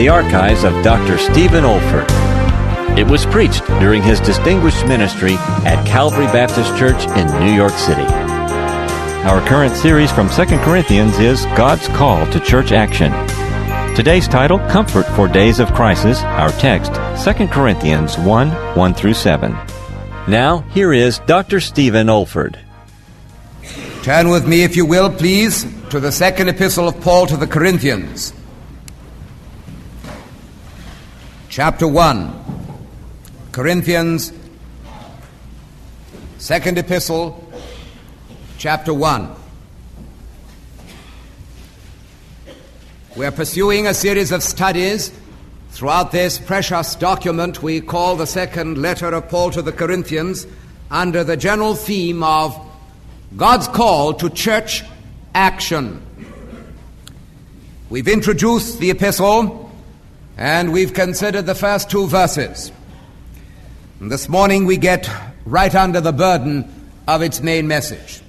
the archives of Dr. Stephen Olford. It was preached during his distinguished ministry at Calvary Baptist Church in New York City. Our current series from 2 Corinthians is God's Call to Church Action. Today's title, Comfort for Days of Crisis. Our text, 2 Corinthians 1 1 through 7. Now, here is Dr. Stephen Olford. Turn with me, if you will, please, to the second epistle of Paul to the Corinthians. Chapter 1. Corinthians, second epistle, chapter 1. We are pursuing a series of studies throughout this precious document we call the second letter of Paul to the Corinthians under the general theme of God's call to church action. We've introduced the epistle and we've considered the first two verses. And this morning we get right under the burden of its main message.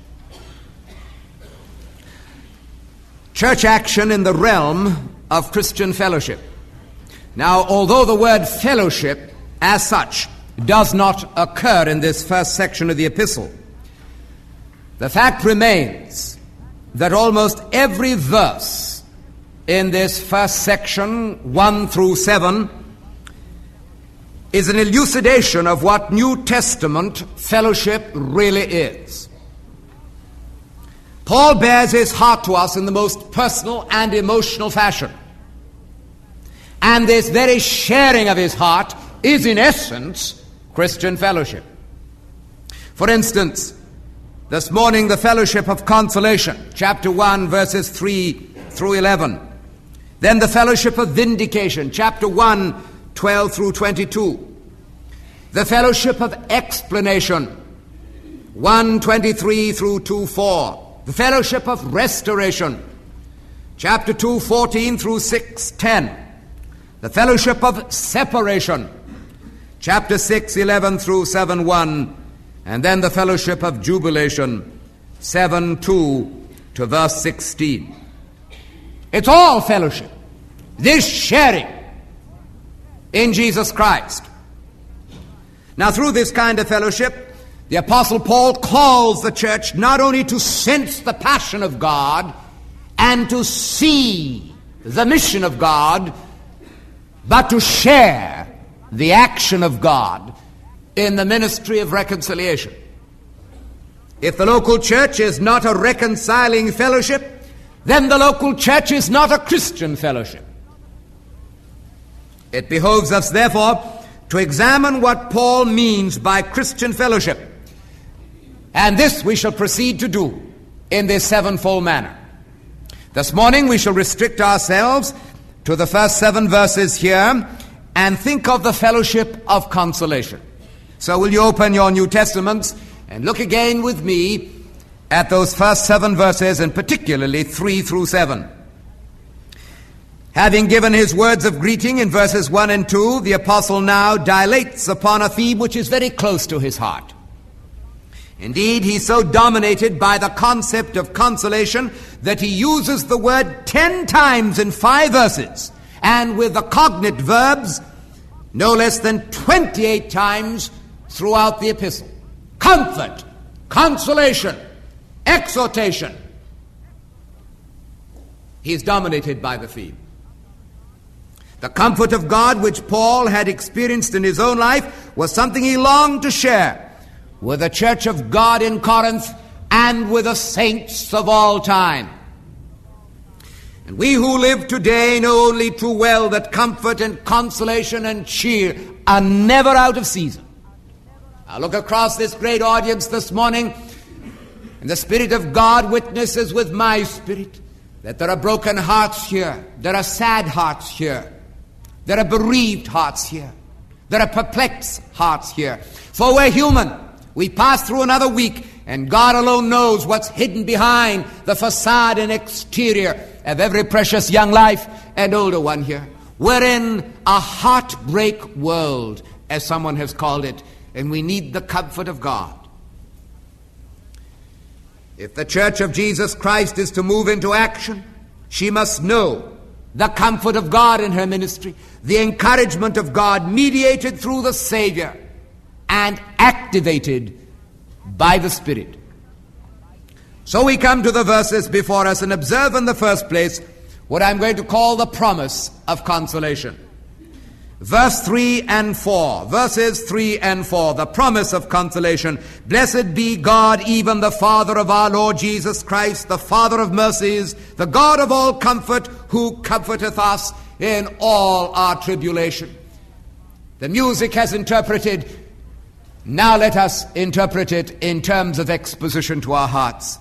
Church action in the realm of Christian fellowship. Now, although the word fellowship as such does not occur in this first section of the epistle, the fact remains that almost every verse in this first section, 1 through 7, is an elucidation of what New Testament fellowship really is. Paul bears his heart to us in the most personal and emotional fashion. And this very sharing of his heart is, in essence, Christian fellowship. For instance, this morning, the fellowship of consolation, chapter 1, verses 3 through 11. Then the fellowship of vindication, chapter 1, 12 through 22. The fellowship of explanation, 123 through 2 4. The fellowship of restoration, chapter 2, 14 through 6 10. The fellowship of separation, chapter 6, 11 through 7 1 and then the fellowship of jubilation, 7 2 to verse 16. It's all fellowship. This sharing in Jesus Christ. Now, through this kind of fellowship, the Apostle Paul calls the church not only to sense the passion of God and to see the mission of God, but to share the action of God in the ministry of reconciliation. If the local church is not a reconciling fellowship, then the local church is not a Christian fellowship. It behoves us, therefore, to examine what Paul means by Christian fellowship. And this we shall proceed to do in this sevenfold manner. This morning we shall restrict ourselves to the first seven verses here and think of the fellowship of consolation. So, will you open your New Testaments and look again with me at those first seven verses, and particularly three through seven? Having given his words of greeting in verses 1 and 2, the apostle now dilates upon a theme which is very close to his heart. Indeed, he's so dominated by the concept of consolation that he uses the word ten times in five verses, and with the cognate verbs no less than 28 times throughout the epistle comfort, consolation, exhortation. He is dominated by the theme. The comfort of God, which Paul had experienced in his own life, was something he longed to share with the church of God in Corinth and with the saints of all time. And we who live today know only too well that comfort and consolation and cheer are never out of season. I look across this great audience this morning, and the Spirit of God witnesses with my spirit that there are broken hearts here, there are sad hearts here, there are bereaved hearts here, there are perplexed hearts here. For we're human. We pass through another week, and God alone knows what's hidden behind the facade and exterior of every precious young life and older one here. We're in a heartbreak world, as someone has called it, and we need the comfort of God. If the Church of Jesus Christ is to move into action, she must know the comfort of God in her ministry, the encouragement of God mediated through the Savior and activated by the Spirit. So we come to the verses before us and observe in the first place what I'm going to call the promise of consolation. Verse 3 and 4. Verses 3 and 4. The promise of consolation. Blessed be God, even the Father of our Lord Jesus Christ, the Father of mercies, the God of all comfort, who comforteth us in all our tribulation. The music has interpreted. Now let us interpret it in terms of exposition to our hearts.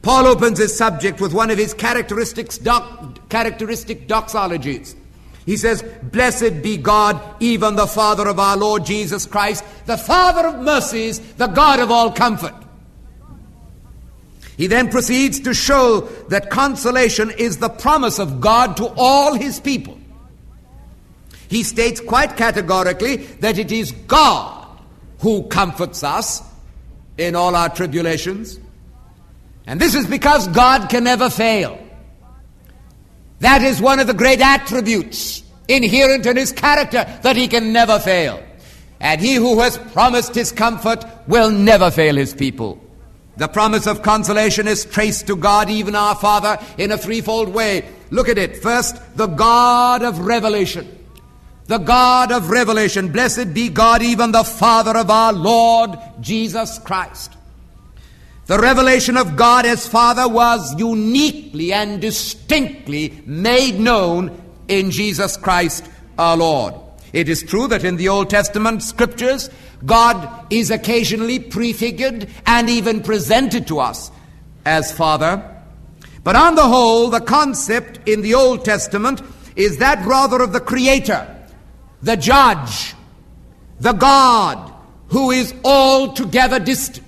Paul opens his subject with one of his characteristic, doc, characteristic doxologies. He says, Blessed be God, even the Father of our Lord Jesus Christ, the Father of mercies, the God of all comfort. He then proceeds to show that consolation is the promise of God to all his people. He states quite categorically that it is God who comforts us in all our tribulations. And this is because God can never fail. That is one of the great attributes inherent in his character that he can never fail. And he who has promised his comfort will never fail his people. The promise of consolation is traced to God, even our Father, in a threefold way. Look at it. First, the God of revelation. The God of revelation. Blessed be God, even the Father of our Lord Jesus Christ. The revelation of God as Father was uniquely and distinctly made known in Jesus Christ our Lord. It is true that in the Old Testament scriptures, God is occasionally prefigured and even presented to us as Father. But on the whole, the concept in the Old Testament is that rather of the Creator, the Judge, the God who is altogether distant.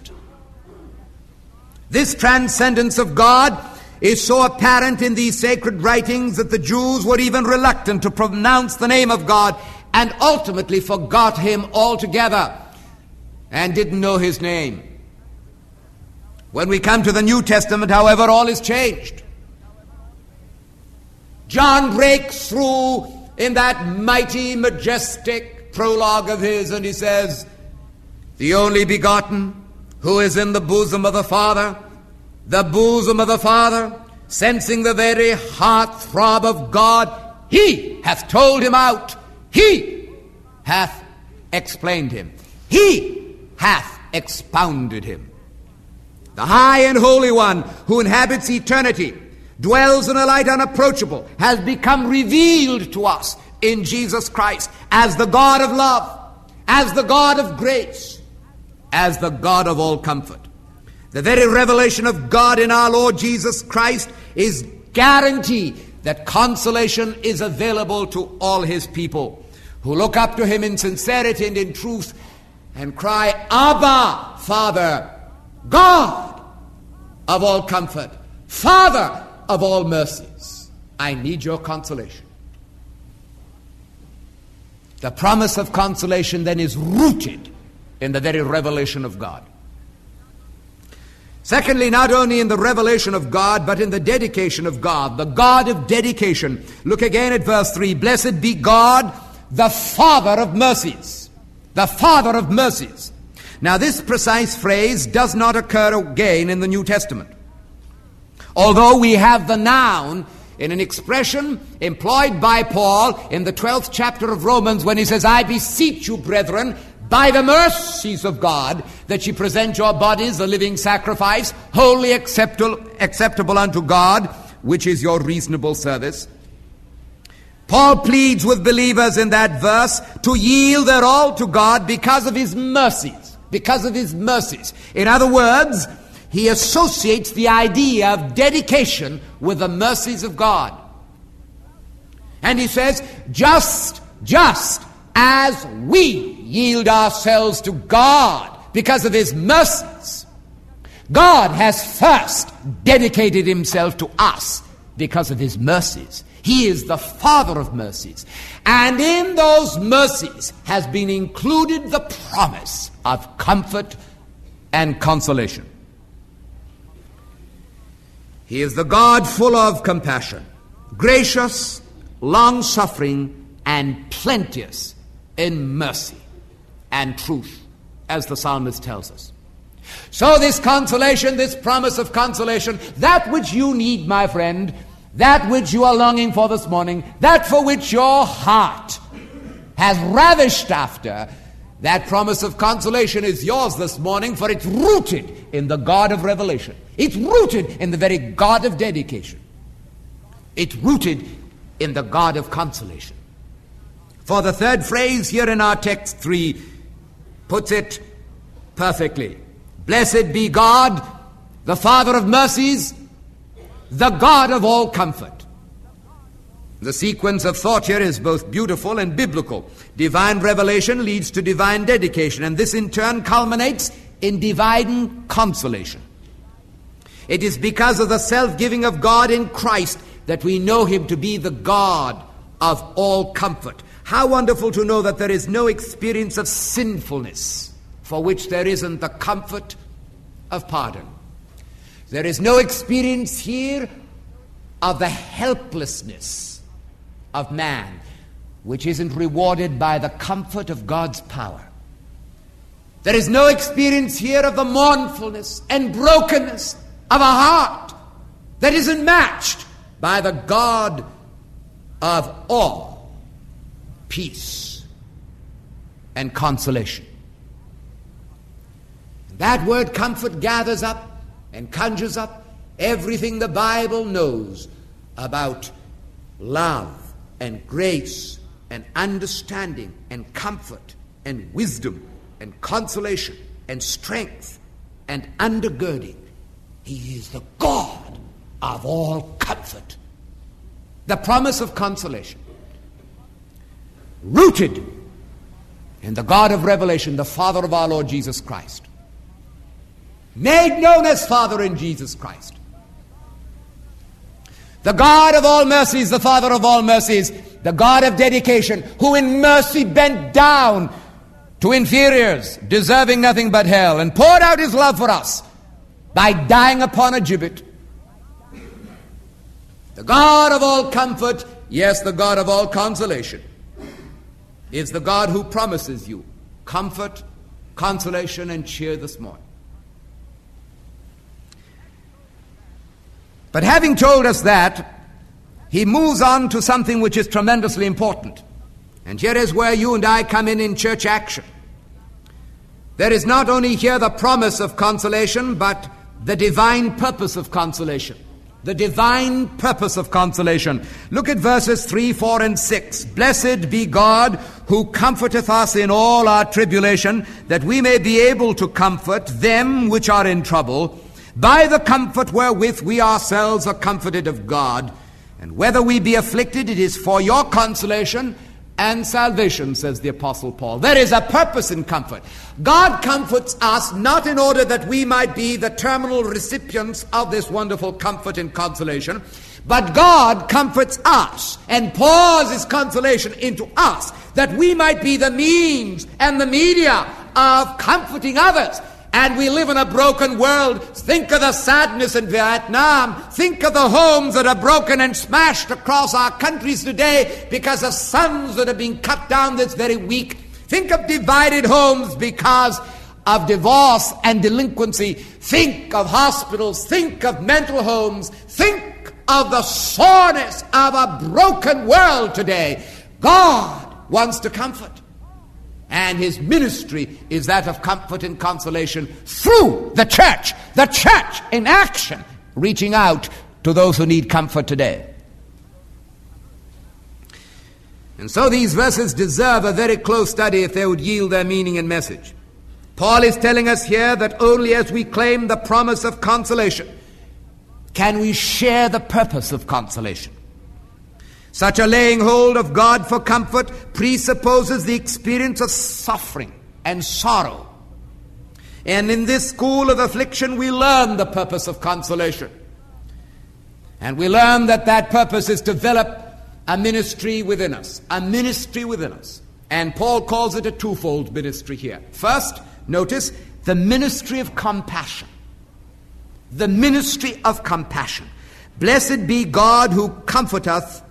This transcendence of God is so apparent in these sacred writings that the Jews were even reluctant to pronounce the name of God and ultimately forgot him altogether and didn't know his name. When we come to the New Testament, however, all is changed. John breaks through in that mighty, majestic prologue of his, and he says, The only begotten who is in the bosom of the Father, the bosom of the Father, sensing the very heart throb of God, he hath told him out. He hath explained him. He hath expounded him. The high and holy one who inhabits eternity, dwells in a light unapproachable, has become revealed to us in Jesus Christ as the God of love, as the God of grace, as the God of all comfort. The very revelation of God in our Lord Jesus Christ is guarantee that consolation is available to all his people who look up to him in sincerity and in truth and cry, Abba, Father, God of all comfort, Father of all mercies. I need your consolation. The promise of consolation then is rooted in the very revelation of God. Secondly, not only in the revelation of God, but in the dedication of God, the God of dedication. Look again at verse 3 Blessed be God, the Father of mercies. The Father of mercies. Now, this precise phrase does not occur again in the New Testament. Although we have the noun in an expression employed by Paul in the 12th chapter of Romans when he says, I beseech you, brethren, by the mercies of God, that ye present your bodies a living sacrifice, wholly acceptable, acceptable unto God, which is your reasonable service. Paul pleads with believers in that verse to yield their all to God because of his mercies. Because of his mercies. In other words, he associates the idea of dedication with the mercies of God. And he says, just, just as we yield ourselves to God because of His mercies, God has first dedicated Himself to us because of His mercies. He is the Father of mercies. And in those mercies has been included the promise of comfort and consolation. He is the God full of compassion, gracious long suffering, and plenteous in mercy and truth, as the psalmist tells us. So, this consolation, this promise of consolation, that which you need, my friend, that which you are longing for this morning, that for which your heart has ravished after, that promise of consolation is yours this morning, for it's rooted in the God of revelation. It's rooted in the very God of dedication. It's rooted in the God of consolation. For the third phrase here in our text 3 puts it perfectly. Blessed be God, the Father of mercies, the God of all comfort. The sequence of thought here is both beautiful and biblical. Divine revelation leads to divine dedication, and this in turn culminates in divine consolation. It is because of the self giving of God in Christ that we know Him to be the God of all comfort. How wonderful to know that there is no experience of sinfulness for which there isn't the comfort of pardon. There is no experience here of the helplessness of man, which isn't rewarded by the comfort of God's power. There is no experience here of the mournfulness and brokenness of a heart that isn't matched by the God of all peace and consolation. That word comfort gathers up and conjures up everything the Bible knows about love and grace and understanding and comfort and wisdom and consolation and strength and undergirding. He is the God of all comfort. The promise of consolation. Rooted in the God of revelation, the Father of our Lord Jesus Christ made known as Father in Jesus Christ. The God of all mercies, the Father of all mercies, the God of dedication, who in mercy bent down to inferiors, deserving nothing but hell, and poured out his love for us by dying upon a gibbet. The God of all comfort, yes, the God of all consolation, is the God who promises you comfort, consolation, and cheer this morning. But having told us that, he moves on to something which is tremendously important. And here is where you and I come in in church action. There is not only here the promise of consolation, but the divine purpose of consolation. The divine purpose of consolation. Look at verses 3, 4, and 6. Blessed be God who comforteth us in all our tribulation, that we may be able to comfort them which are in trouble by the comfort wherewith we ourselves are comforted of God. And whether we be afflicted, it is for your consolation and salvation, says the Apostle Paul. There is a purpose in comfort. God comforts us not in order that we might be the terminal recipients of this wonderful comfort and consolation, but God comforts us and pours His consolation into us that we might be the means and the media of comforting others. And we live in a broken world. Think of the sadness in Vietnam. Think of the homes that are broken and smashed across our countries today because of sons that are being cut down this very week. Think of divided homes because of divorce and delinquency. Think of hospitals. Think of mental homes. Think of the soreness of a broken world today. God wants to comfort. And his ministry is that of comfort and consolation through the church. The church in action, reaching out to those who need comfort today. And so these verses deserve a very close study if they would yield their meaning and message. Paul is telling us here that only as we claim the promise of consolation can we share the purpose of consolation. Such a laying hold of God for comfort presupposes the experience of suffering and sorrow. And in this school of affliction, we learn the purpose of consolation. And we learn that that purpose is to develop a ministry within us, a ministry within us. And Paul calls it a twofold ministry here. First, notice the ministry of compassion. The ministry of compassion. Blessed be God who comforteth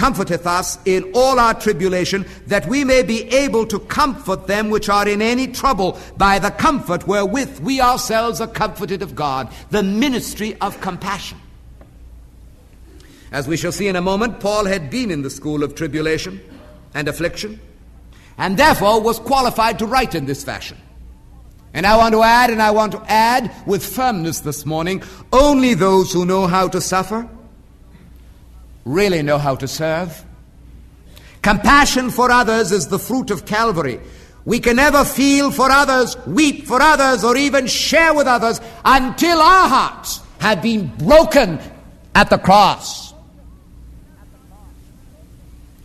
comforteth us in all our tribulation, that we may be able to comfort them which are in any trouble by the comfort wherewith we ourselves are comforted of God, the ministry of compassion. As we shall see in a moment, Paul had been in the school of tribulation and affliction, and therefore was qualified to write in this fashion. And I want to add, and I want to add with firmness this morning, only those who know how to suffer really know how to serve. Compassion for others is the fruit of Calvary. We can never feel for others, weep for others, or even share with others until our hearts have been broken at the cross.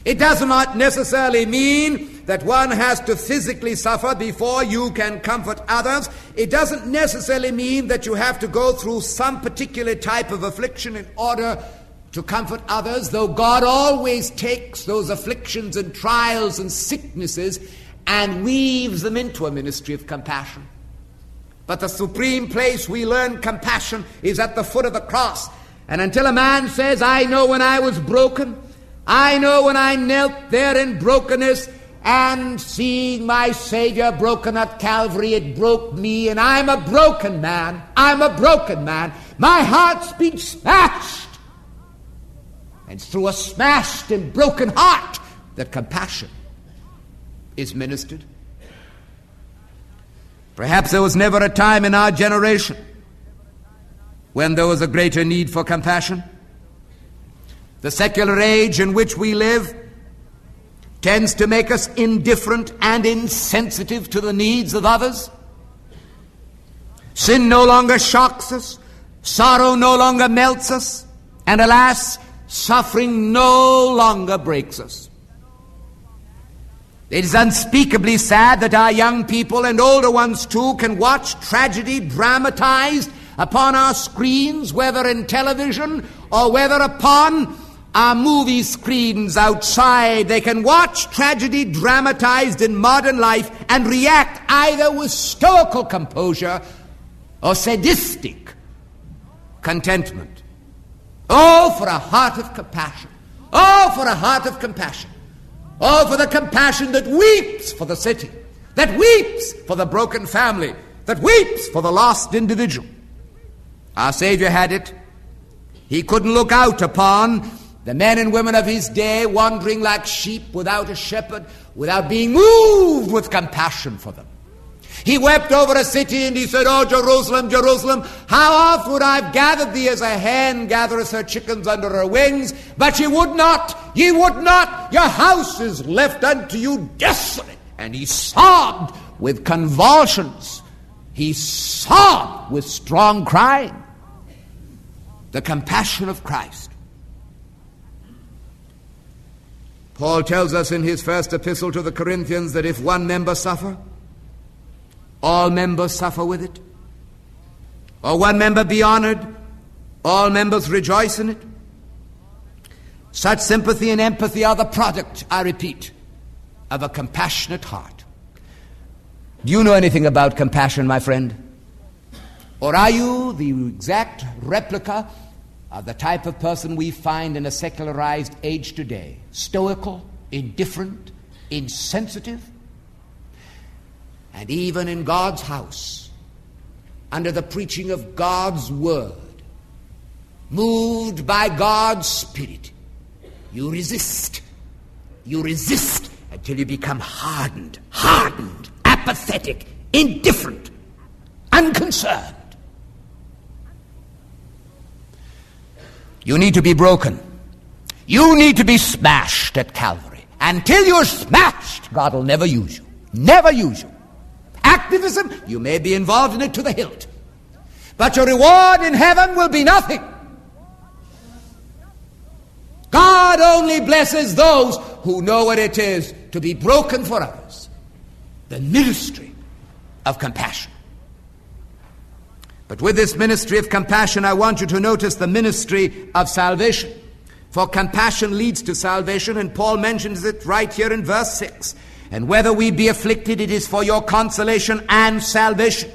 It does not necessarily mean that one has to physically suffer before you can comfort others. It doesn't necessarily mean that you have to go through some particular type of affliction in order to comfort others, though God always takes those afflictions and trials and sicknesses and weaves them into a ministry of compassion. But the supreme place we learn compassion is at the foot of the cross. And until a man says, I know when I was broken, I know when I knelt there in brokenness and seeing my Savior broken at Calvary, it broke me, and I'm a broken man. I'm a broken man. My heart's been smashed. And through a smashed and broken heart that compassion is ministered. Perhaps there was never a time in our generation when there was a greater need for compassion. The secular age in which we live tends to make us indifferent and insensitive to the needs of others. Sin no longer shocks us, sorrow no longer melts us, and alas, suffering no longer breaks us. It is unspeakably sad that our young people and older ones too can watch tragedy dramatized upon our screens, whether in television or whether upon our movie screens outside. They can watch tragedy dramatized in modern life and react either with stoical composure or sadistic contentment. Oh, for a heart of compassion. Oh, for a heart of compassion. Oh, for the compassion that weeps for the city, that weeps for the broken family, that weeps for the lost individual. Our Savior had it. He couldn't look out upon the men and women of his day wandering like sheep without a shepherd, without being moved with compassion for them. He wept over a city and he said, Oh, Jerusalem, Jerusalem, how oft would I have gathered thee as a hen gathereth her chickens under her wings, but ye would not, ye would not, your house is left unto you desolate. And he sobbed with convulsions. He sobbed with strong crying. The compassion of Christ. Paul tells us in his first epistle to the Corinthians that if one member suffer, all members suffer with it. Or one member be honored, all members rejoice in it. Such sympathy and empathy are the product, I repeat, of a compassionate heart. Do you know anything about compassion, my friend? Or are you the exact replica of the type of person we find in a secularized age today stoical, indifferent, insensitive. And even in God's house, under the preaching of God's word, moved by God's Spirit, you resist. You resist until you become hardened, hardened, apathetic, indifferent, unconcerned. You need to be broken. You need to be smashed at Calvary. Until you're smashed, God will never use you. Never use you. Activism, you may be involved in it to the hilt. But your reward in heaven will be nothing. God only blesses those who know what it is to be broken for others. The ministry of compassion. But with this ministry of compassion, I want you to notice the ministry of salvation. For compassion leads to salvation, and Paul mentions it right here in verse 6. And whether we be afflicted, it is for your consolation and salvation,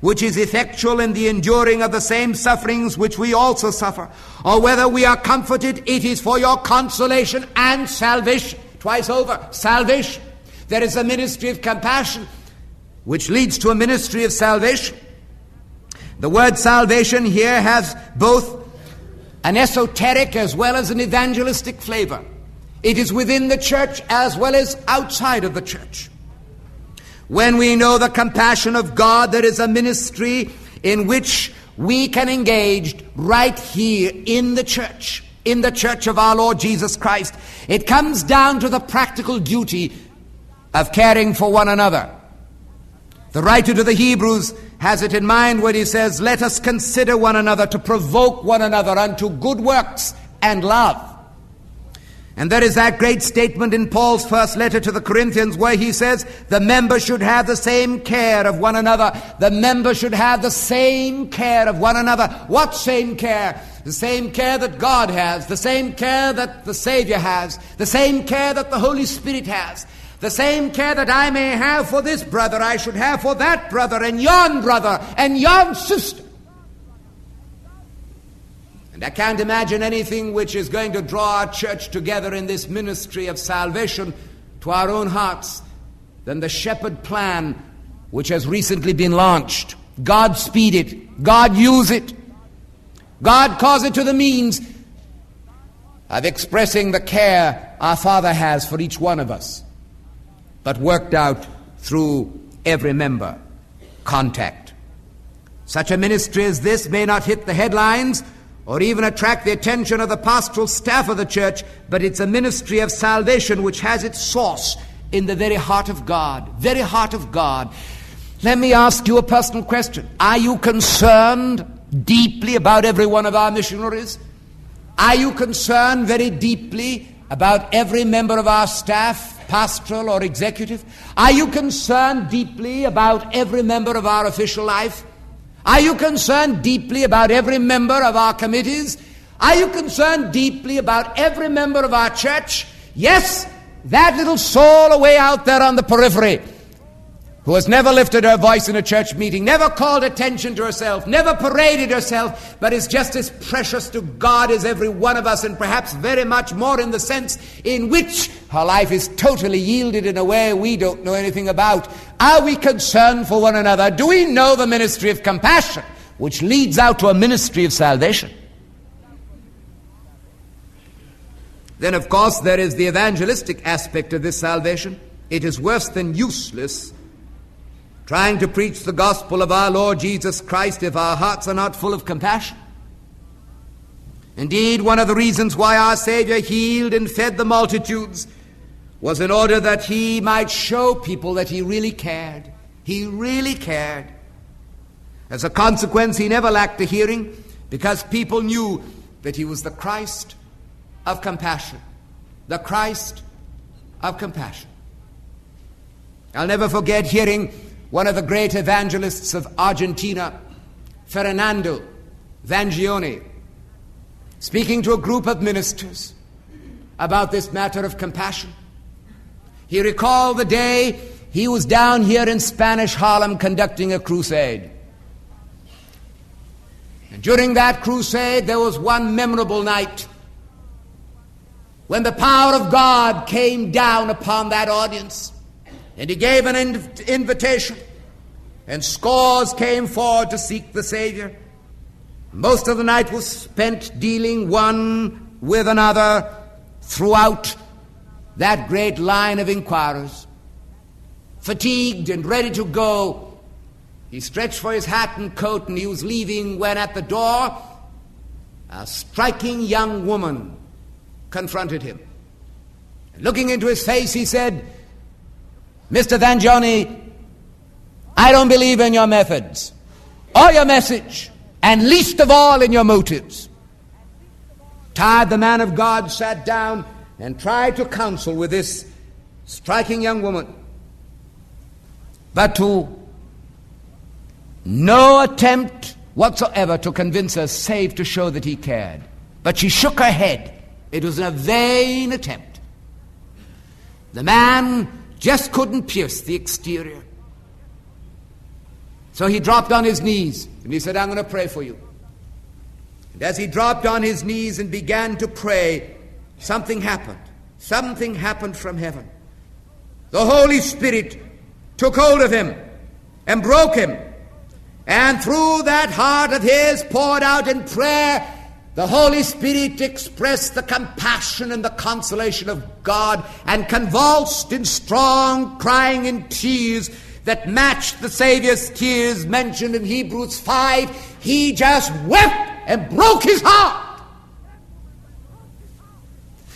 which is effectual in the enduring of the same sufferings which we also suffer, or whether we are comforted, it is for your consolation and salvation. Twice over, salvation. There is a ministry of compassion, which leads to a ministry of salvation. The word salvation here has both an esoteric as well as an evangelistic flavor. It is within the church as well as outside of the church. When we know the compassion of God, there is a ministry in which we can engage right here in the church, in the church of our Lord Jesus Christ. It comes down to the practical duty of caring for one another. The writer to the Hebrews has it in mind when he says, Let us consider one another to provoke one another unto good works and love. And there is that great statement in Paul's first letter to the Corinthians where he says, the members should have the same care of one another. The members should have the same care of one another. What same care? The same care that God has, the same care that the Savior has, the same care that the Holy Spirit has. The same care that I may have for this brother, I should have for that brother, and yon brother, and yon sister. And I can't imagine anything which is going to draw our church together in this ministry of salvation to our own hearts than the shepherd plan which has recently been launched. God speed it, God use it, God cause it to the means of expressing the care our Father has for each one of us, but worked out through every member. Contact. Such a ministry as this may not hit the headlines or even attract the attention of the pastoral staff of the church, but it's a ministry of salvation which has its source in the very heart of God. Very heart of God. Let me ask you a personal question. Are you concerned deeply about every one of our missionaries? Are you concerned very deeply about every member of our staff, pastoral or executive? Are you concerned deeply about every member of our official life? Are you concerned deeply about every member of our committees? Are you concerned deeply about every member of our church? Yes, that little soul away out there on the periphery who has never lifted her voice in a church meeting, never called attention to herself, never paraded herself, but is just as precious to God as every one of us, and perhaps very much more in the sense in which her life is totally yielded in a way we don't know anything about. Are we concerned for one another? Do we know the ministry of compassion, which leads out to a ministry of salvation? Then, of course, there is the evangelistic aspect of this salvation. It is worse than useless trying to preach the gospel of our Lord Jesus Christ if our hearts are not full of compassion. Indeed, one of the reasons why our Savior healed and fed the multitudes was in order that he might show people that he really cared. He really cared. As a consequence, he never lacked a hearing because people knew that he was the Christ of compassion. The Christ of compassion. I'll never forget hearing one of the great evangelists of Argentina, Fernando Vangioni, speaking to a group of ministers about this matter of compassion. He recalled the day he was down here in Spanish Harlem conducting a crusade. And during that crusade, there was one memorable night when the power of God came down upon that audience. And he gave an inv- invitation, and scores came forward to seek the Savior. Most of the night was spent dealing one with another throughout that great line of inquirers. Fatigued and ready to go, he stretched for his hat and coat and he was leaving when at the door a striking young woman confronted him. Looking into his face, he said, Mr. Vangioni, I don't believe in your methods or your message, and least of all in your motives. Tired, the man of God sat down and tried to counsel with this striking young woman, but to no attempt whatsoever to convince her, save to show that he cared. But she shook her head. It was a vain attempt. The man just couldn't pierce the exterior. So he dropped on his knees and he said, I'm going to pray for you. And as he dropped on his knees and began to pray, something happened. Something happened from heaven. The Holy Spirit took hold of him and broke him. And through that heart of his poured out in prayer, the Holy Spirit expressed the compassion and the consolation of God and convulsed in strong crying and tears that matched the Savior's tears mentioned in Hebrews 5. He just wept and broke his heart.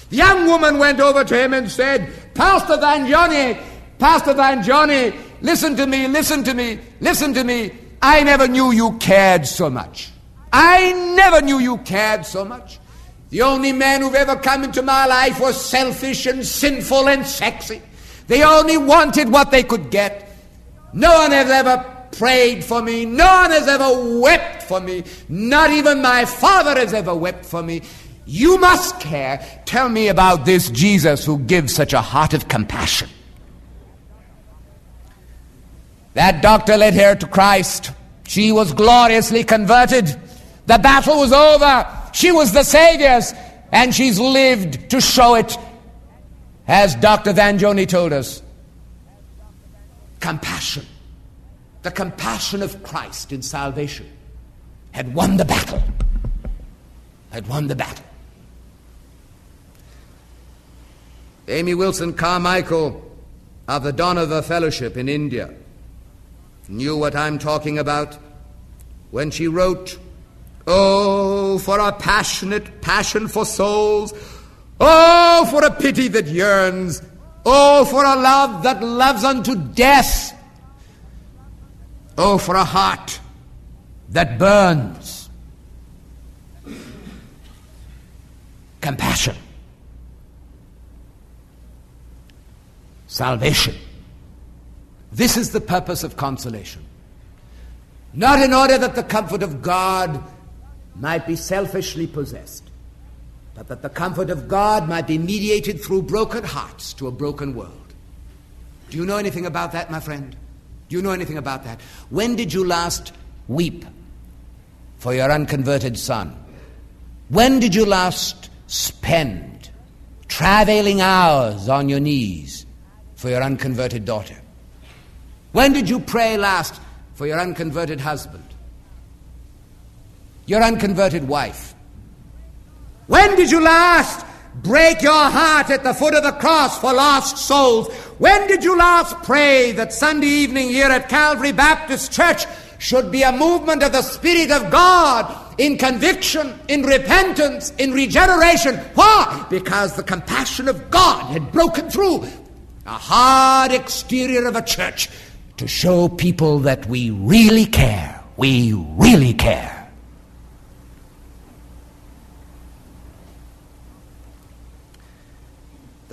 The young woman went over to him and said, Pastor Vangioni, Pastor Vangioni, listen to me, listen to me, listen to me. I never knew you cared so much. I never knew you cared so much. The only man who've ever come into my life was selfish and sinful and sexy. They only wanted what they could get. No one has ever prayed for me. No one has ever wept for me. Not even my father has ever wept for me. You must care. Tell me about this Jesus who gives such a heart of compassion. That doctor led her to Christ. She was gloriously converted. The battle was over. She was the Savior's, and she's lived to show it, as Dr. Vangioni told us. Compassion the compassion of Christ in salvation had won the battle. Had won the battle. Amy Wilson Carmichael of the Dohnavur Fellowship in India knew what I'm talking about when she wrote, Oh, for a passionate passion for souls. Oh, for a pity that yearns. Oh, for a love that loves unto death. Oh, for a heart that burns. Compassion. Salvation. This is the purpose of consolation. Not in order that the comfort of God might be selfishly possessed, but that the comfort of God might be mediated through broken hearts to a broken world. Do you know anything about that, my friend? Do you know anything about that? When did you last weep for your unconverted son? When did you last spend travailing hours on your knees for your unconverted daughter? When did you pray last for your unconverted husband? Your unconverted wife? When did you last break your heart at the foot of the cross for lost souls? When did you last pray that Sunday evening here at Calvary Baptist Church should be a movement of the Spirit of God in conviction, in repentance, in regeneration? Why? Because the compassion of God had broken through a hard exterior of a church to show people that we really care. We really care.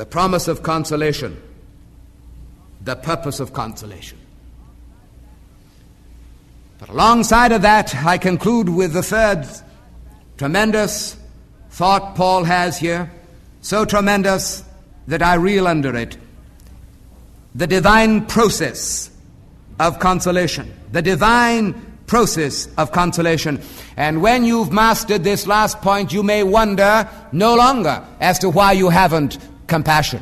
The promise of consolation, the purpose of consolation. But alongside of that, I conclude with the third tremendous thought Paul has here, so tremendous that I reel under it. The divine process of consolation. The divine process of consolation. And when you've mastered this last point, you may wonder no longer as to why you haven't compassion.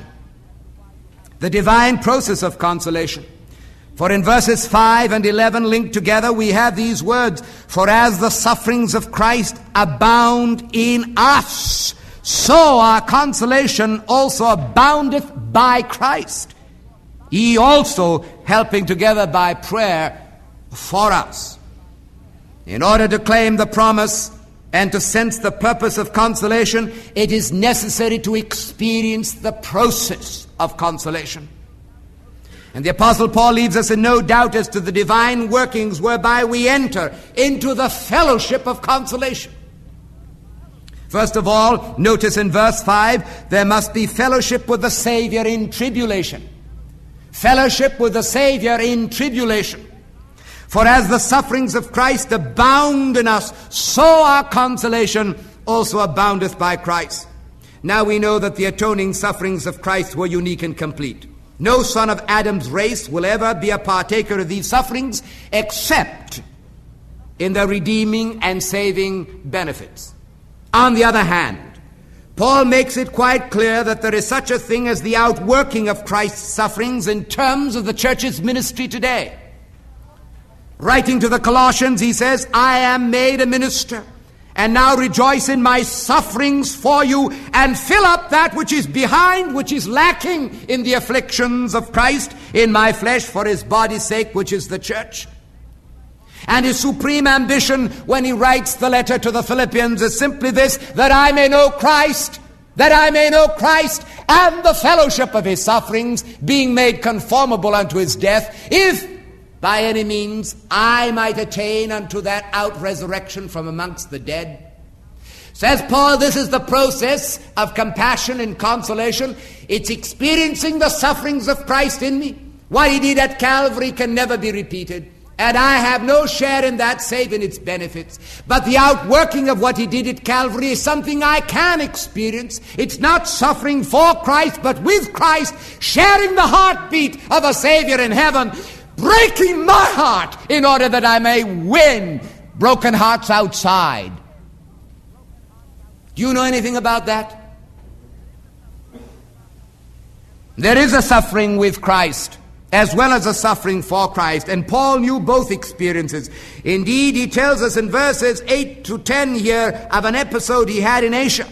The divine process of consolation. For in verses 5 and 11 linked together, we have these words For as the sufferings of Christ abound in us, so our consolation also aboundeth by Christ. Ye also helping together by prayer for us. In order to claim the promise, and to sense the purpose of consolation, it is necessary to experience the process of consolation. And the Apostle Paul leaves us in no doubt as to the divine workings whereby we enter into the fellowship of consolation. First of all, notice in verse 5 there must be fellowship with the Savior in tribulation. Fellowship with the Savior in tribulation. For as the sufferings of Christ abound in us, so our consolation also aboundeth by Christ. Now we know that the atoning sufferings of Christ were unique and complete. No son of Adam's race will ever be a partaker of these sufferings except in the redeeming and saving benefits. On the other hand, Paul makes it quite clear that there is such a thing as the outworking of Christ's sufferings in terms of the church's ministry today. Writing to the Colossians, he says, I am made a minister and now rejoice in my sufferings for you and fill up that which is behind, which is lacking in the afflictions of Christ in my flesh for his body's sake, which is the church. And his supreme ambition when he writes the letter to the Philippians is simply this, that I may know Christ, that I may know Christ and the fellowship of his sufferings, being made conformable unto his death, if by any means I might attain unto that out resurrection from amongst the dead. Says Paul, this is the process of compassion and consolation. It's experiencing the sufferings of Christ in me. What he did at Calvary can never be repeated. And I have no share in that save in its benefits. But the outworking of what he did at Calvary is something I can experience. It's not suffering for Christ, but with Christ, sharing the heartbeat of a Savior in heaven breaking my heart in order that I may win broken hearts outside. Do you know anything about that? There is a suffering with Christ as well as a suffering for Christ. And Paul knew both experiences. Indeed, he tells us in verses 8 to 10 here of an episode he had in Asia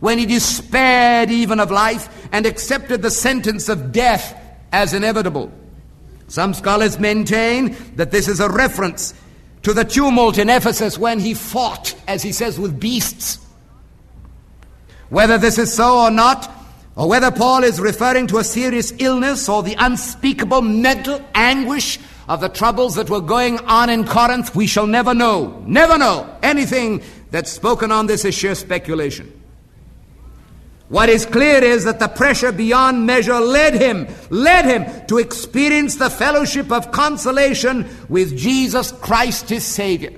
when he despaired even of life and accepted the sentence of death as inevitable. Some scholars maintain that this is a reference to the tumult in Ephesus when he fought, as he says, with beasts. Whether this is so or not, or whether Paul is referring to a serious illness or the unspeakable mental anguish of the troubles that were going on in Corinth, we shall never know. Never know. Anything that's spoken on this is sheer speculation. What is clear is that the pressure beyond measure led him, led him to experience the fellowship of consolation with Jesus Christ his Savior.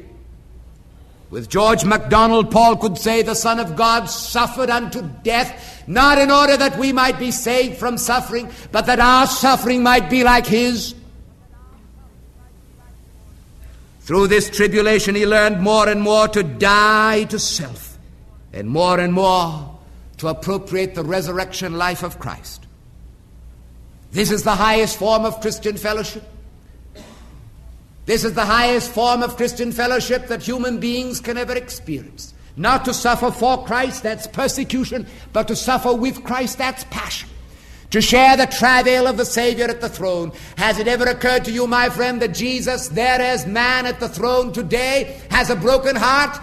With George MacDonald, Paul could say, The Son of God suffered unto death, not in order that we might be saved from suffering, but that our suffering might be like his. Through this tribulation, he learned more and more to die to self, and more and more to appropriate the resurrection life of Christ. This is the highest form of Christian fellowship. This is the highest form of Christian fellowship that human beings can ever experience. Not to suffer for Christ, that's persecution, but to suffer with Christ, that's passion. To share the travail of the Savior at the throne. Has it ever occurred to you, my friend, that Jesus, there as man at the throne today, has a broken heart?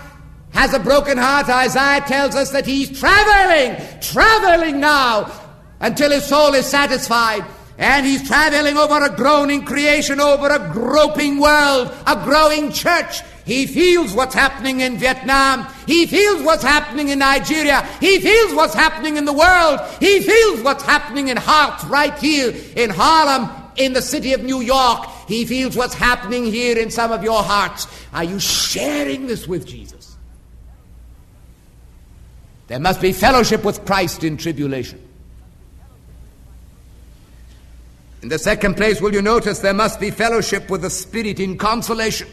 Has a broken heart. Isaiah tells us that he's traveling, traveling now until his soul is satisfied. And he's traveling over a groaning creation, over a groping world, a growing church. He feels what's happening in Vietnam. He feels what's happening in Nigeria. He feels what's happening in the world. He feels what's happening in hearts right here in Harlem, in the city of New York. He feels what's happening here in some of your hearts. Are you sharing this with Jesus? There must be fellowship with Christ in tribulation. In the second place, will you notice there must be fellowship with the Spirit in consolation?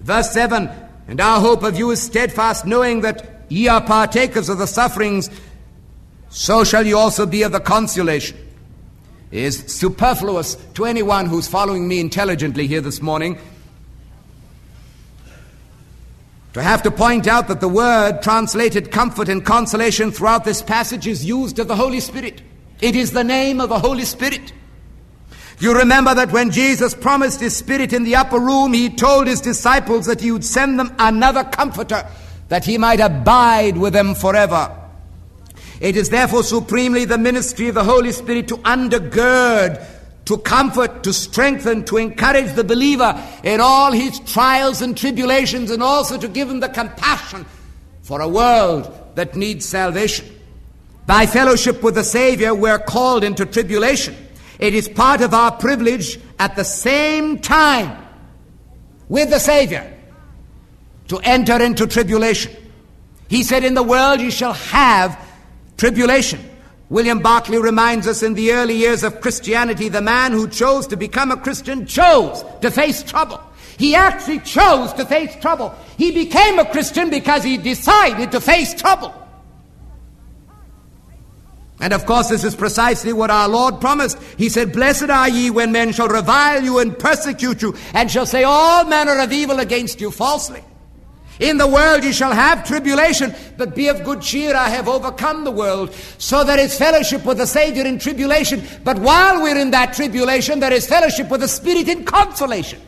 Verse 7 And our hope of you is steadfast, knowing that ye are partakers of the sufferings, so shall you also be of the consolation. It is superfluous to anyone who's following me intelligently here this morning to have to point out that the word translated comfort and consolation throughout this passage is used of the Holy Spirit. It is the name of the Holy Spirit. You remember that when Jesus promised his Spirit in the upper room, he told his disciples that he would send them another comforter, that he might abide with them forever. It is therefore supremely the ministry of the Holy Spirit to undergird to comfort, to strengthen, to encourage the believer in all his trials and tribulations, and also to give him the compassion for a world that needs salvation. By fellowship with the Savior, we're called into tribulation. It is part of our privilege at the same time with the Savior to enter into tribulation. He said, In the world you shall have tribulation. William Barclay reminds us in the early years of Christianity, the man who chose to become a Christian chose to face trouble. He actually chose to face trouble. He became a Christian because he decided to face trouble. And of course, this is precisely what our Lord promised. He said, Blessed are ye when men shall revile you and persecute you, and shall say all manner of evil against you falsely. In the world ye shall have tribulation, but be of good cheer, I have overcome the world. So there is fellowship with the Savior in tribulation, but while we're in that tribulation, there is fellowship with the Spirit in consolation.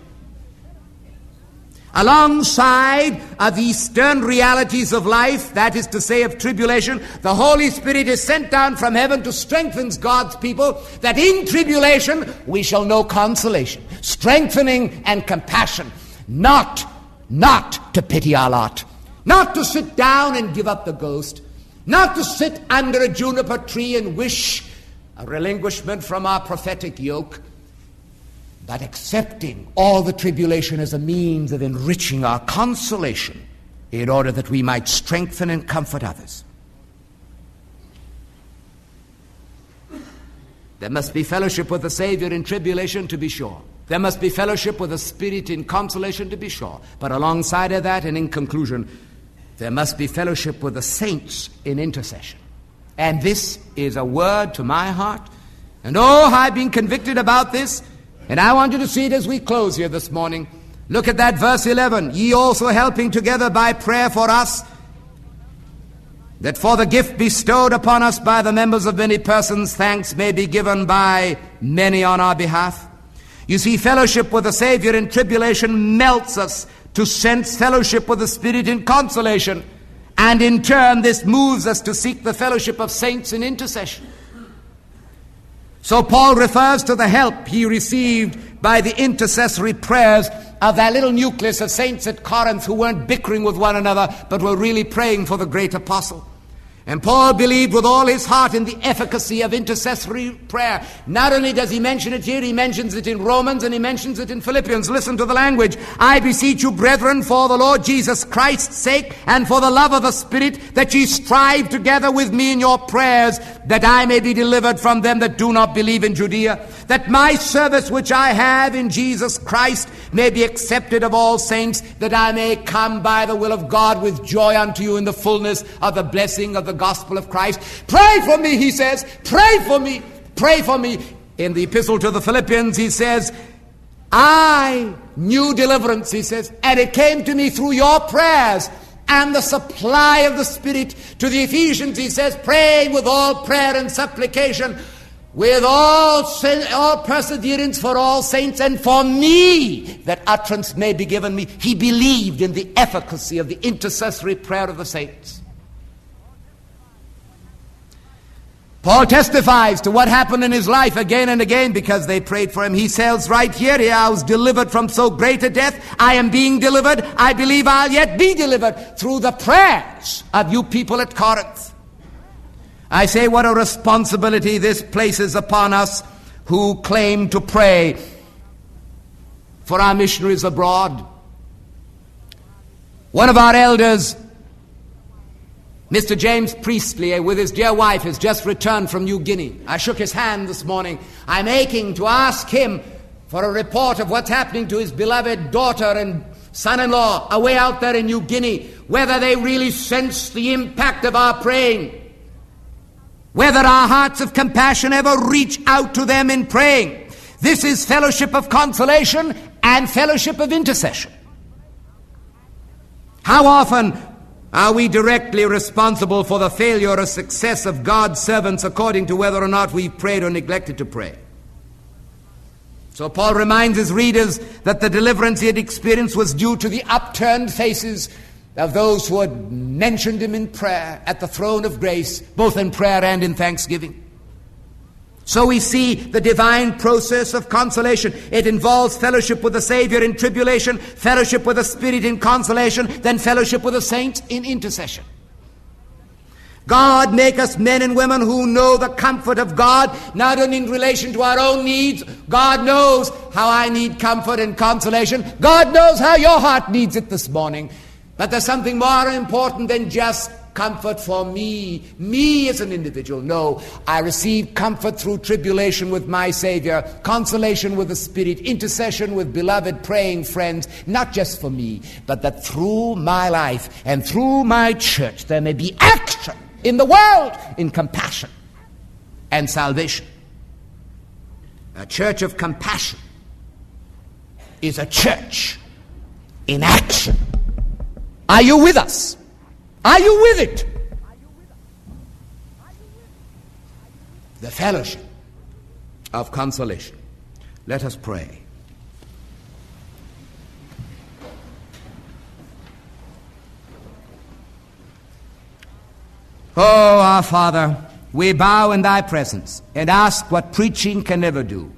Alongside of these stern realities of life, that is to say, of tribulation, the Holy Spirit is sent down from heaven to strengthen God's people, that in tribulation we shall know consolation, strengthening and compassion, not, not to pity our lot, not to sit down and give up the ghost, not to sit under a juniper tree and wish a relinquishment from our prophetic yoke but accepting all the tribulation as a means of enriching our consolation in order that we might strengthen and comfort others. There must be fellowship with the Savior in tribulation, to be sure. There must be fellowship with the Spirit in consolation, to be sure. But alongside of that, and in conclusion, there must be fellowship with the saints in intercession. And this is a word to my heart. And oh, I've been convicted about this and I want you to see it as we close here this morning. Look at that verse 11. Ye also helping together by prayer for us, that for the gift bestowed upon us by the members of many persons, thanks may be given by many on our behalf. You see, fellowship with the Savior in tribulation melts us to sense fellowship with the Spirit in consolation. And in turn, this moves us to seek the fellowship of saints in intercession. So Paul refers to the help he received by the intercessory prayers of that little nucleus of saints at Corinth who weren't bickering with one another, but were really praying for the great apostle. And Paul believed with all his heart in the efficacy of intercessory prayer. Not only does he mention it here, he mentions it in Romans and he mentions it in Philippians. Listen to the language. I beseech you, brethren, for the Lord Jesus Christ's sake and for the love of the Spirit, that ye strive together with me in your prayers, that I may be delivered from them that do not believe in Judea, that my service which I have in Jesus Christ may be accepted of all saints, that I may come by the will of God with joy unto you in the fullness of the blessing of the gospel of Christ. Pray for me, he says. Pray for me. Pray for me. In the epistle to the Philippians, he says, I knew deliverance, he says, and it came to me through your prayers and the supply of the Spirit. To the Ephesians, he says, praying with all prayer and supplication with all, all perseverance for all saints and for me, that utterance may be given me. He believed in the efficacy of the intercessory prayer of the saints. Paul testifies to what happened in his life again and again because they prayed for him. He says right here, I was delivered from so great a death. I am being delivered. I believe I'll yet be delivered through the prayers of you people at Corinth. I say, what a responsibility this places upon us who claim to pray for our missionaries abroad. One of our elders, Mr. James Priestley, eh, with his dear wife, has just returned from New Guinea. I shook his hand this morning. I'm aching to ask him for a report of what's happening to his beloved daughter and son in law away out there in New Guinea, whether they really sense the impact of our praying whether our hearts of compassion ever reach out to them in praying. This is fellowship of consolation and fellowship of intercession. How often are we directly responsible for the failure or success of God's servants according to whether or not we've prayed or neglected to pray? So Paul reminds his readers that the deliverance he had experienced was due to the upturned faces of those who had mentioned him in prayer at the throne of grace, both in prayer and in thanksgiving. So we see the divine process of consolation. It involves fellowship with the Savior in tribulation, fellowship with the Spirit in consolation, then fellowship with the saints in intercession. God make us men and women who know the comfort of God, not only in relation to our own needs. God knows how I need comfort and consolation. God knows how your heart needs it this morning. But there's something more important than just comfort for me, me as an individual. No, I receive comfort through tribulation with my Savior, consolation with the Spirit, intercession with beloved praying friends, not just for me, but that through my life and through my church there may be action in the world in compassion and salvation. A church of compassion is a church in action. Are you with us? Are you with it? The fellowship of consolation. Let us pray. Oh, our Father, we bow in Thy presence and ask what preaching can never do,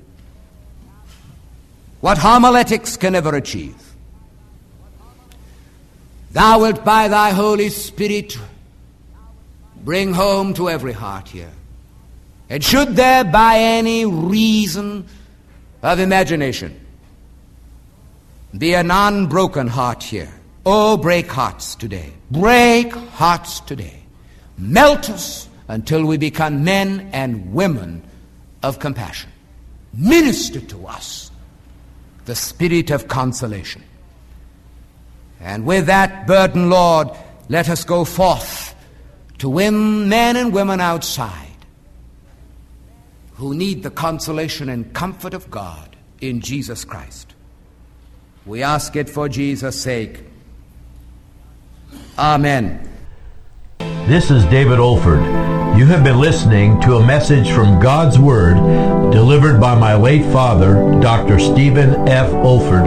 what homiletics can never achieve. Thou wilt by Thy Holy Spirit bring home to every heart here. And should there by any reason of imagination be an unbroken heart here, oh, break hearts today. Break hearts today. Melt us until we become men and women of compassion. Minister to us the spirit of consolation. And with that burden, Lord, let us go forth to win men and women outside who need the consolation and comfort of God in Jesus Christ. We ask it for Jesus' sake. Amen. This is David Olford. You have been listening to a message from God's Word delivered by my late father, Dr. Stephen F. Olford,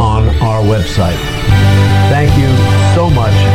on our website. Thank you so much